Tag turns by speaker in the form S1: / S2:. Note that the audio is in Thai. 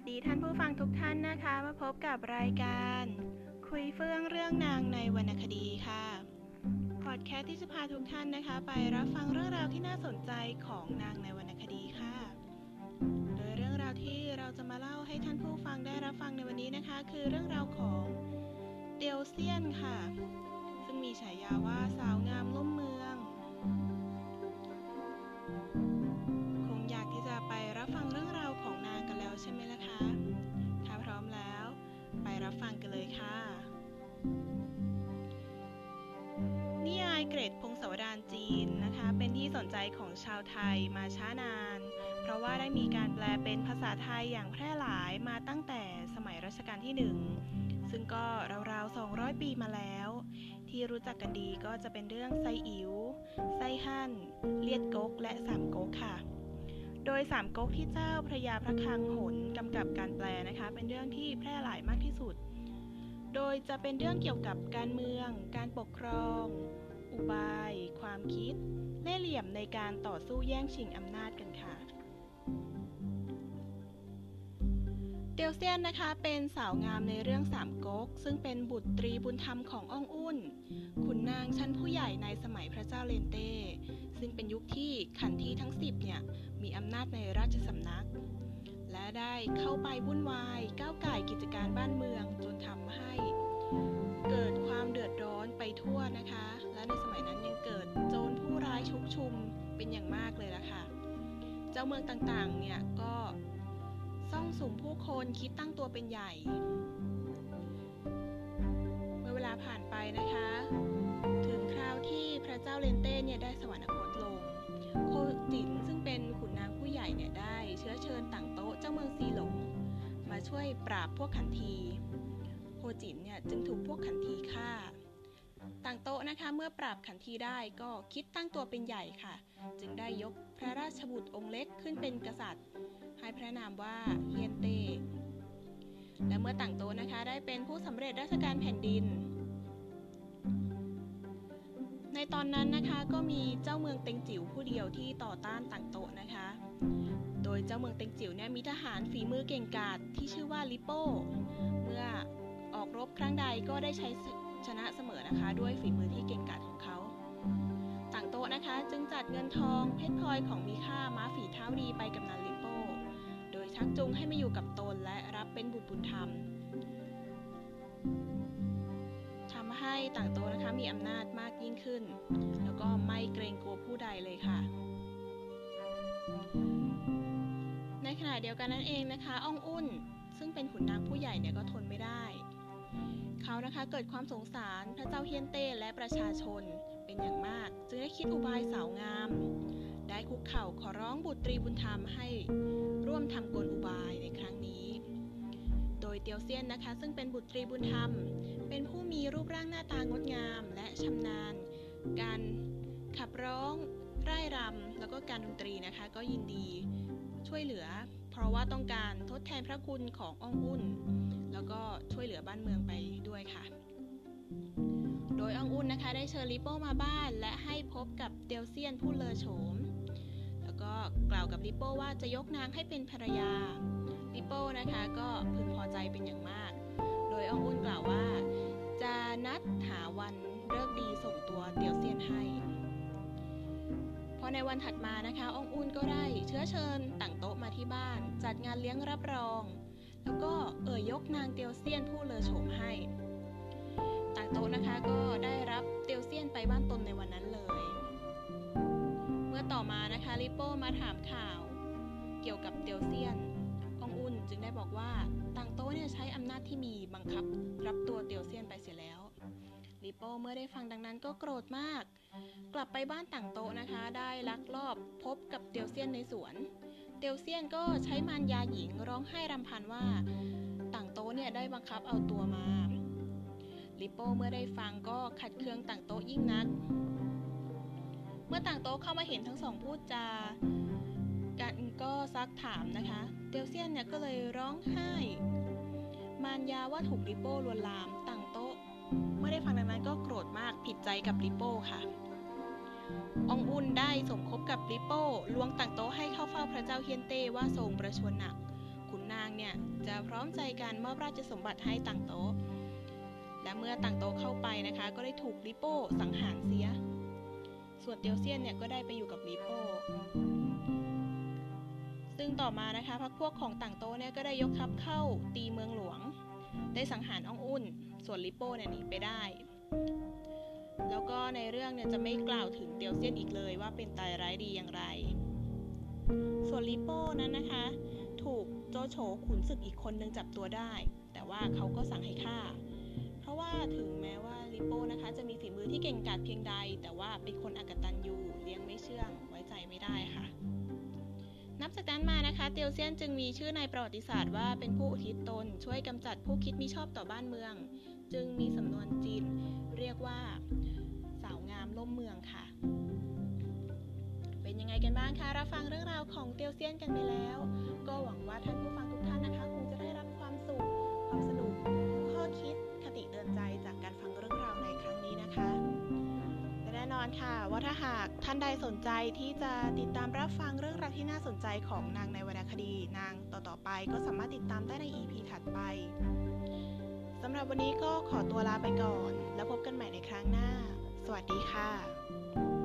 S1: สดีท่านผู้ฟังทุกท่านนะคะ มาพบกับรายการ คุยเฟื่องเรื่องนางในวรรณคดีค่ะพอดแคสต์ที่จะพาทุกท่านนะคะ ไปรับฟังเรื่องราวที่น่าสนใจของนางในวรรณคดีค่ะ โดยเรื่องราวที่เราจะมาเล่าให้ท่านผู้ฟังได้รับฟังในวันนี้นะคะ คือเรื่องราวของเดียวเซียนค่ะ ซึ่งมีฉายาว่าสาวงามลุ่มเมือง ถ้าพร้อมแล้ว ไปรับฟังกันเลยค่ะ นิยายเกรดพงศาวดารจีนนะคะ เป็นที่สนใจของชาวไทยมาช้านาน เพราะว่าได้มีการแปลเป็นภาษาไทยอย่างแพร่หลายมาตั้งแต่สมัยรัชกาลที่หนึ่งซึ่งก็ราวๆ 200 ปีมาแล้ว ที่รู้จักกันดีก็จะเป็นเรื่องไซอิ๋วไส้หั่น เลียดก๊ก และสามก๊กค่ะ โดยสามก๊กที่เจ้าพระยาพระคลังหนกำกับการแปลนะคะ เป็นเรื่องที่แพร่หลายมากที่สุด โดยจะเป็นเรื่องเกี่ยวกับการเมือง การปกครอง อุบาย ความคิด เล่ห์เหลี่ยมในการต่อสู้แย่งชิงอำนาจกันค่ะ เตียวเซียนนะคะเป็นสาวงามในเรื่องสามก๊กซึ่งเป็นบุตรตรีบุญธรรมของอองอุ่นขุนนางชั้นผู้ใหญ่ในสมัยพระเจ้าเลนเต้ซึ่งเป็นยุคที่ขันทีทั้งสิบเนี่ยมีอำนาจในราชสำนัก และได้เข้าไปวุ่นวายก้าวไก่กิจการบ้านเมืองจนทำให้ เกิดความเดือดร้อนไปทั่วนะคะ และในสมัยนั้นยังเกิดโจรผู้ร้ายชุกชุมเป็นอย่างมากเลยล่ะค่ะ เจ้าเมืองต่างๆเนี่ยก สุมผู้คนคิดตั้งตัวเป็นใหญ่ เมื่อเวลาผ่านไปนะคะ ถึงคราวที่พระเจ้าเลนเต้เนี่ยได้สวรรคตลง โคจินซึ่งเป็นขุนนางผู้ใหญ่เนี่ยได้ เชื้อเชิญต่างโต๊ะเจ้าเมืองซีหลง มาช่วยปราบพวกขันที โคจินเนี่ยจึงถูกพวกขันทีฆ่าต่างโต๊ะนะคะเมื่อปราบขันทีได้ก็คิดตั้งตัวเป็นใหญ่ค่ะ จึงได้ยกพระราชบุตรองค์เล็กขึ้นเป็นกษัตริย์ ให้พระนามว่าเฮียนเต และเมื่อต่างโตะนะคะได้เป็นผู้สำเร็จราชการแผ่นดิน ในตอนนั้นนะคะก็มีเจ้าเมืองเต็งจิ๋วผู้เดียวที่ต่อต้านต่างโตะนะคะ โดยเจ้าเมืองเต็งจิ๋วเนี่ยมีทหารฝีมือเก่งกาจที่ชื่อว่าลิโป้ เมื่อออกรบครั้งใดก็ได้ใช้ชนะเสมอนะคะ ด้วยฝีมือที่เก่งกาจของเขา ต่างโต๊ะนะคะ จึงจัดเงินทองเพชรพลอยของมีค่าม้าฝีเท้าดีไปกำนันลิ ชักจูงให้มาอยู่กับตนและรับเป็นบุตรบุญธรรมทำให้ต่างโตนะคะมีอำนาจมากยิ่งขึ้น แล้วก็ไม่เกรงกลัวผู้ใดเลยค่ะ ในขณะเดียวกันนั่นเองนะคะอ้องอุ่นซึ่งเป็นขุนนางผู้ใหญ่เนี่ยก็ทนไม่ได้เขานะคะเกิดความสงสารพระเจ้าเฮียนเต้และประชาชนเป็นอย่างมาก จึงได้คิดอุบายสาวงาม ได้คุกเข่าขอร้องบุตรีบุญธรรมให้ ร่วมทำกลอุบายในครั้งนี้ โดยเตียวเซียนนะคะ ซึ่งเป็นบุตรีบุญธรรม เป็นผู้มีรูปร่างหน้าตางดงามและชำนาญ การขับร้องร่ายรำแล้วก็การดนตรีนะคะ ก็ยินดีช่วยเหลือ เพราะว่าต้องการทดแทนพระคุณของอองอุ่น แล้วก็ช่วยเหลือบ้านเมืองไปด้วยค่ะ โดยอองอุ่นนะคะได้เชิญลิโป้มาบ้าน และให้พบกับเตียวเซียนผู้เลอโฉม ก็กล่าวกับลิโป้ว่าจะยกนางให้เป็นภรรยา ลิโป้นะคะก็พึงพอใจเป็นอย่างมาก โดยอองอุ่นกล่าวว่า จะนัดหาวันเลิกดีส่งตัวเตียวเซียนให้ พอในวันถัดมานะคะอองอุ่นก็ได้เชื้อเชิญต่างโต๊ะมาที่บ้าน จัดงานเลี้ยงรับรอง แล้วก็เอ่ยยกนางเตียวเซียนผู้เลอโฉมให้ต่างโต๊ะนะคะก็ได้รับเตียวเซียนไปบ้านตนในวันนั้นเลย ต่อมานะคะลิโป้มาถามข่าว เกี่ยวกับเตียวเซียนองอุ่นจึงได้บอกว่าต่างโต๊ะเนี่ยใช้อำนาจที่มีบังคับรับตัวเตียวเซียนไปเสียแล้วลิโป้เมื่อได้ฟังดังนั้นก็โกรธมาก กลับไปบ้านต่างโต๊ะนะคะ ได้ลักลอบพบกับเตียวเซียนในสวน เตียวเซียนก็ใช้มารยาหญิงร้องไห้รำพันว่าต่างโต๊ะเนี่ยได้บังคับเอาตัวมาลิโป้เมื่อได้ฟังก็ขัดเคืองต่างโต๊ะยิ่งนัก เมื่อต่างโต๊ะเข้ามาเห็นทั้งสองพูดจากันก็ซักถามนะคะเตียวเซียนเนี่ยก็เลยร้องไห้ มารยาว่าถูกลิโป้ลวนลามต่างโต๊ะ เมื่อได้ฟังดังนั้นก็โกรธมากผิดใจกับลิโป้ค่ะองอุ่นได้สมคบกับลิโป้ลวงต่างโต๊ะให้เข้าเฝ้าพระเจ้าเฮียนเต้ว่าทรงประชวรหนักขุนนางเนี่ยจะพร้อมใจกันมอบราชสมบัติให้ต่างโตะและเมื่อต่างโตะเข้าไปนะคะ ก็ได้ถูกลิโป้สังหารเสีย ส่วนเตียวเซียนเนี่ยก็ได้ไปอยู่กับลิโป้ซึ่งต่อมานะคะพรรคพวกของต่างโตเนี่ยก็ได้ยกทัพเข้าตีเมืองหลวง ได้สังหารอ่องอุ่น ส่วนลิโป้เนี่ยหนีไปได้ แล้วก็ในเรื่องเนี่ยจะไม่กล่าวถึงเตียวเซียนอีกเลยว่าเป็นตายร้ายดีอย่างไร ส่วนลิโป้นั้นนะคะ ถูกโจโฉขุนศึกอีกคนนึงจับตัวได้ แต่ว่าเขาก็สั่งให้ฆ่า ราะว่าถึงแม้ว่าลิโป้นะคะ จะมีฝีมือที่เก่งกาจเพียงใด แต่ว่าเป็นคนอกตันยูเลี้ยงไม่เชื่องไว้ใจไม่ได้ค่ะ นับจากนั้นมานะคะ เตียวเซียนจึงมีชื่อในประวัติศาสตร์ว่าเป็นผู้อุทิศตน ช่วยกำจัดผู้คิดมิชอบต่อบ้านเมือง จึงมีสำนวนจีนเรียกว่าสาวงามล่มเมืองค่ะ เป็นยังไงกันบ้างคะรับฟังเรื่องราวของเตียวเซียนกันไปแล้ว ก็หวังว่าท่านผู้ฟังทุกท่านนะคะ ค่ะ ว่าถ้าหากท่านใดสนใจที่จะติดตามรับฟังเรื่องราวที่น่าสนใจของนางในวรรณคดีนางต่อๆไป ก็สามารถติดตามได้ใน EP ถัดไปสำหรับวันนี้ก็ขอตัวลาไปก่อน แล้วพบกันใหม่ในครั้งหน้า สวัสดีค่ะ